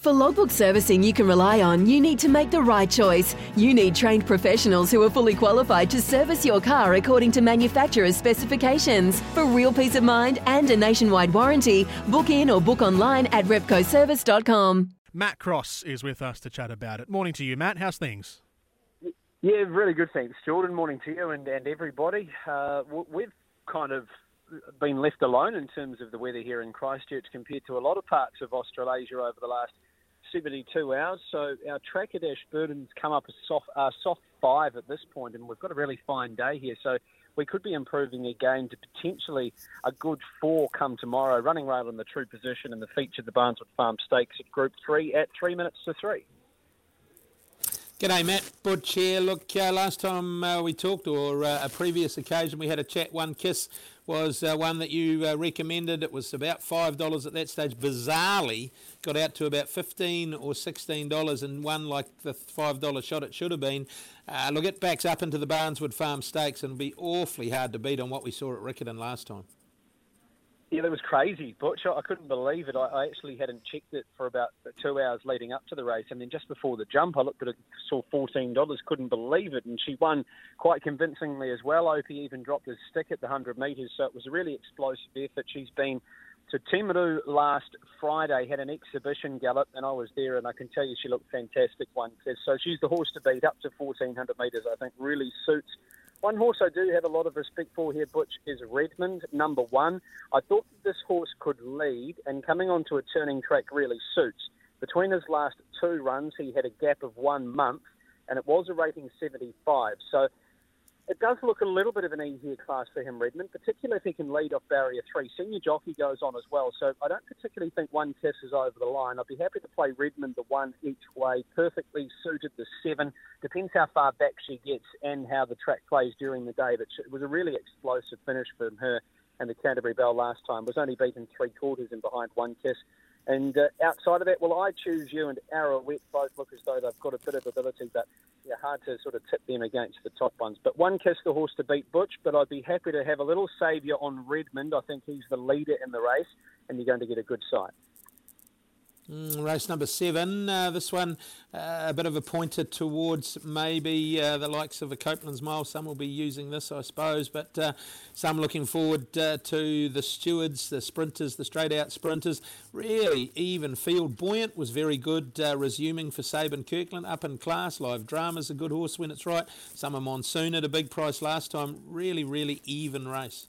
For logbook servicing you can rely on, you need to make the right choice. You need trained professionals who are fully qualified to service your car according to manufacturer's specifications. For real peace of mind and a nationwide warranty, book in or book online at repcoservice.com. Matt Cross is with us to chat about it. Morning to you, Matt. How's things? Yeah, really good, thanks, Jordan. Morning to you and, and everybody. Uh, we've kind of been left alone in terms of the weather here in Christchurch compared to a lot of parts of Australasia over the last 72 hours. So our track at Ashburton's come up a soft, uh, soft five at this point, and we've got a really fine day here. So we could be improving again to potentially a good four come tomorrow. Running rail in the true position and the feature the Barneswood Farm Stakes at Group Three at three minutes to three. G'day, Matt Butch here. Look, uh, last time uh, we talked, or uh, a previous occasion, we had a chat. One kiss was uh, one that you uh, recommended. It was about five dollars at that stage. Bizarrely, got out to about fifteen or sixteen dollars, and one like the five dollar shot it should have been. Uh, look, it backs up into the Barneswood Farm Stakes and it'll be awfully hard to beat on what we saw at Riccarton last time. Yeah, that was crazy, Butch. I couldn't believe it. I, I actually hadn't checked it for about two hours leading up to the race, and then just before the jump, I looked at it, saw fourteen dollars. Couldn't believe it, and she won quite convincingly as well. Opie even dropped his stick at the hundred metres, so it was a really explosive effort. She's been to Timaru last Friday, had an exhibition gallop, and I was there, and I can tell you she looked fantastic. One says so she's the horse to beat up to fourteen hundred metres. I think really suits one horse I do have a lot of respect for here, Butch, is Redmond, number one. I thought that this horse could lead, and coming onto a turning track really suits. Between his last two runs, he had a gap of one month, and it was a rating 75. So it does look a little bit of an easier class for him, Redmond, particularly if he can lead off barrier three. Senior jockey goes on as well, so I don't particularly think one kiss is over the line. I'd be happy to play Redmond the one each way, perfectly suited the seven. Depends how far back she gets and how the track plays during the day, but it was a really explosive finish from her and the Canterbury Bell last time. Was only beaten three quarters and behind one kiss. And uh, outside of that, well, I choose you and Arrowette both look as though they've got a bit of ability, but yeah, hard to sort of tip them against the top ones. But one kiss the horse to beat Butch, but I'd be happy to have a little saviour on Redmond. I think he's the leader in the race, and you're going to get a good sight. Mm, race number seven. Uh, this one, uh, a bit of a pointer towards maybe uh, the likes of a Coupland's Mile. Some will be using this, I suppose, but uh, some looking forward uh, to the stewards, the sprinters, the straight out sprinters. Really even field. Buoyant was very good, uh, resuming for Sabin Kirkland. Up in class. Live Drama's a good horse when it's right. Summer Monsoon at a big price last time. Really, really even race.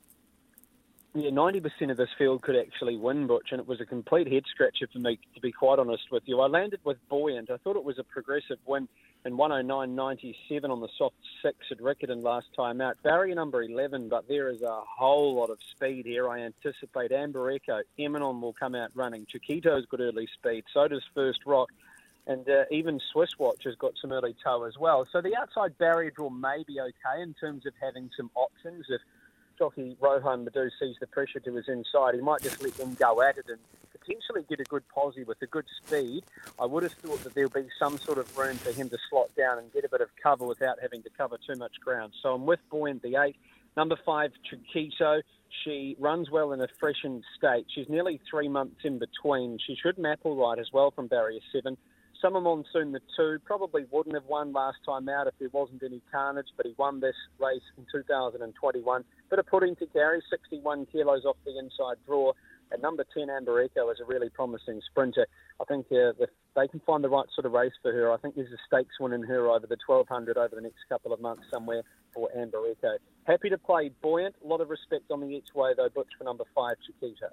Yeah, ninety percent of this field could actually win, Butch, and it was a complete head scratcher for me, to be quite honest with you. I landed with Buoyant. I thought it was a progressive win in 109.97 on the soft six at Riccarton last time out. Barrier number 11, but there is a whole lot of speed here. I anticipate Amber Echo, Eminon will come out running. Chiquito's got early speed. So does First Rock. And uh, even Swiss Watch has got some early toe as well. So the outside barrier draw may be okay in terms of having some options. If jockey Rohan Mudhoo sees the pressure to his inside, he might just let them go at it and potentially get a good posse with a good speed. I would have thought that there'll be some sort of room for him to slot down and get a bit of cover without having to cover too much ground. So I'm with Buoyant, the eight. Number five, Chiquito. She runs well in a freshened state. She's nearly three months in between. She should map all right as well from barrier seven. Summer Monsoon, the two, probably wouldn't have won last time out if there wasn't any carnage, but he won this race in 2021. Bit of pudding to carry, 61 kilos off the inside draw. And number 10, Amber Echo, is a really promising sprinter. I think uh, if they can find the right sort of race for her, I think there's a stakes win in her over the 1200 over the next couple of months somewhere for Amber Echo. Happy to play buoyant. A lot of respect on the each way, though, Butch for number 5, Chiquito.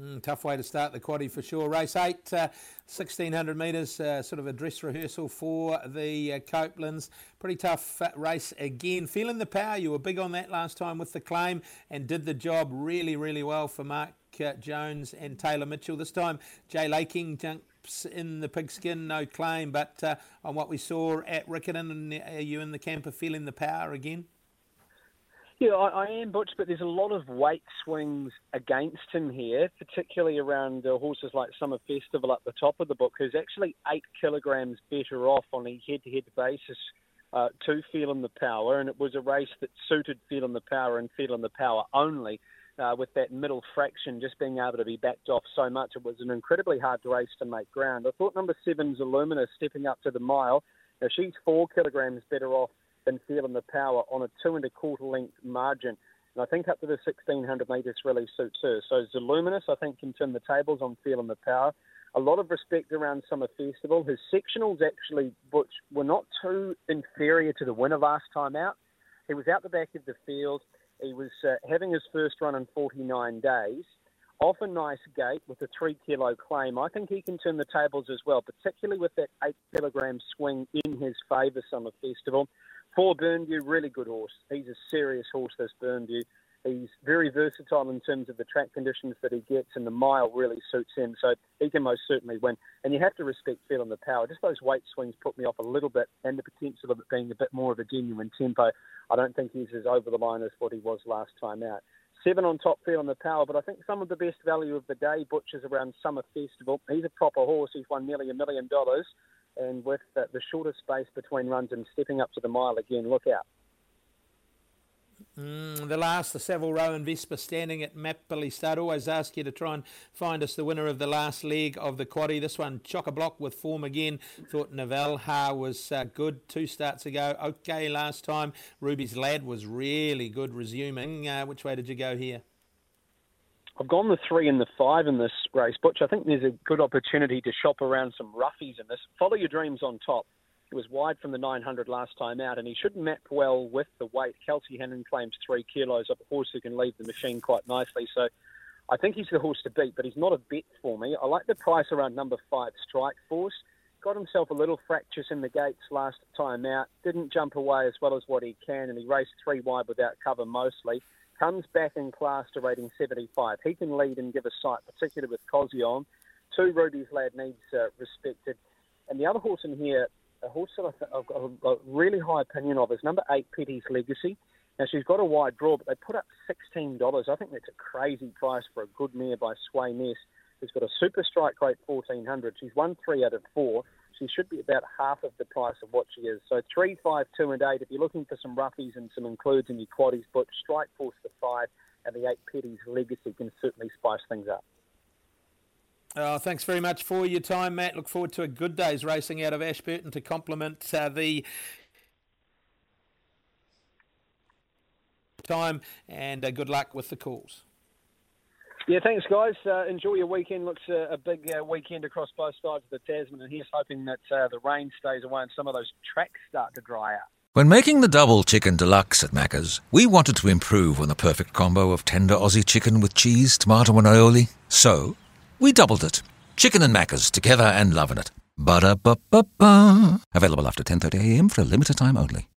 Mm, tough way to start the quaddy for sure. Race 8, uh, 1600 metres, uh, sort of a dress rehearsal for the uh, Couplands. Pretty tough uh, race again. Feeling the power, you were big on that last time with the claim and did the job really, really well for Mark uh, Jones and Taylor Mitchell. This time, Jay Laking jumps in the pigskin, no claim, but uh, on what we saw at Riccarton, are you in the camper feeling the power again? Yeah, I, I, am, Butch, but there's a lot of weight swings against him here, particularly around uh, horses like Summer Festival at the top of the book, who's actually eight kilograms better off on a head-to-head basis uh, to Feeling the Power, and it was a race that suited Feeling the Power and Feeling the Power only. Uh, with that middle fraction just being able to be backed off so much, it was an incredibly hard race to make ground. I thought number seven's Illumina stepping up to the mile. Now she's four kilograms better off than feeling the power on a two and a quarter length margin. And I think up to the 1600 metres really suits her. So Zoluminous, I think, can turn the tables on feeling the power. A lot of respect around Summer Festival. His sectionals actually, Butch, were not too inferior to the winner last time out. He was out the back of the field. He was uh, having his first run in 49 days. Off a nice gate with a three kilo claim. I think he can turn the tables as well, particularly with that eight kilogram swing in his favour, Summer Festival. For Burnview, really good horse. He's a serious horse, this Burnview. He's very versatile in terms of the track conditions that he gets, and the mile really suits him. So he can most certainly win. And you have to respect feeling the power. Just those weight swings put me off a little bit, and the potential of it being a bit more of a genuine tempo. I don't think he's as over the line as what he was last time out. Seven on top, feeling the power, but I think some of the best value of the day, Butcher's around Summer Festival. He's a proper horse. He's won nearly a million dollars and with the, the shorter space between runs and stepping up to the mile again, look out. Mm, the last, the Savile Row and Vespa standing at Mapperley Stud. Always ask you to try and find us the winner of the last leg of the quaddy. This one, chock a block with form again. Thought Novell Ha was uh, good two starts ago. Okay, last time. Ruby's Lad was really good resuming. Uh, which way did you go here? I've gone the three and the five in this race, Butch. I think there's a good opportunity to shop around some roughies in this. Follow your dreams on top. He was wide from the 900 last time out, and he should map well with the weight. Kelsey Hannan claims three kilos of a horse who can lead the machine quite nicely. So I think he's the horse to beat, but he's not a bet for me. I like the price around number five, Strike Force. Got himself a little fractious in the gates last time out. Didn't jump away as well as what he can, and he raced three wide without cover mostly comes back in class to rating 75. He can lead and give a sight, particularly with Cosy on. Two, Ruby's Lad needs uh, respected. And the other horse in here, a horse that I've got a really high opinion of, is number eight, Petty's Legacy. Now, she's got a wide draw, but they put up $16. I think that's a crazy price for a good mare by Sweynesse. Who's got a super strike rate 1400. She's won three out of four she should be about half of the price of what she is. So three, five, two, and eight. If you're looking for some roughies and some includes in your quaddies, but Strike Force the five and the eight Petties Legacy can certainly spice things up. Oh, thanks very much for your time, Matt. Look forward to a good day's racing out of Ashburton to complement uh, the time and uh, good luck with the calls. Yeah, thanks, guys. Uh, enjoy your weekend. Looks uh, a big uh, weekend across both sides of the Tasman, and here's hoping that uh, the rain stays away and some of those tracks start to dry out. When making the double chicken deluxe at Macca's, we wanted to improve on the perfect combo of tender Aussie chicken with cheese, tomato, and aioli. So, we doubled it. Chicken and Macca's together and loving it. Ba-da-ba-ba-ba. Available after 10.30am for a limited time only.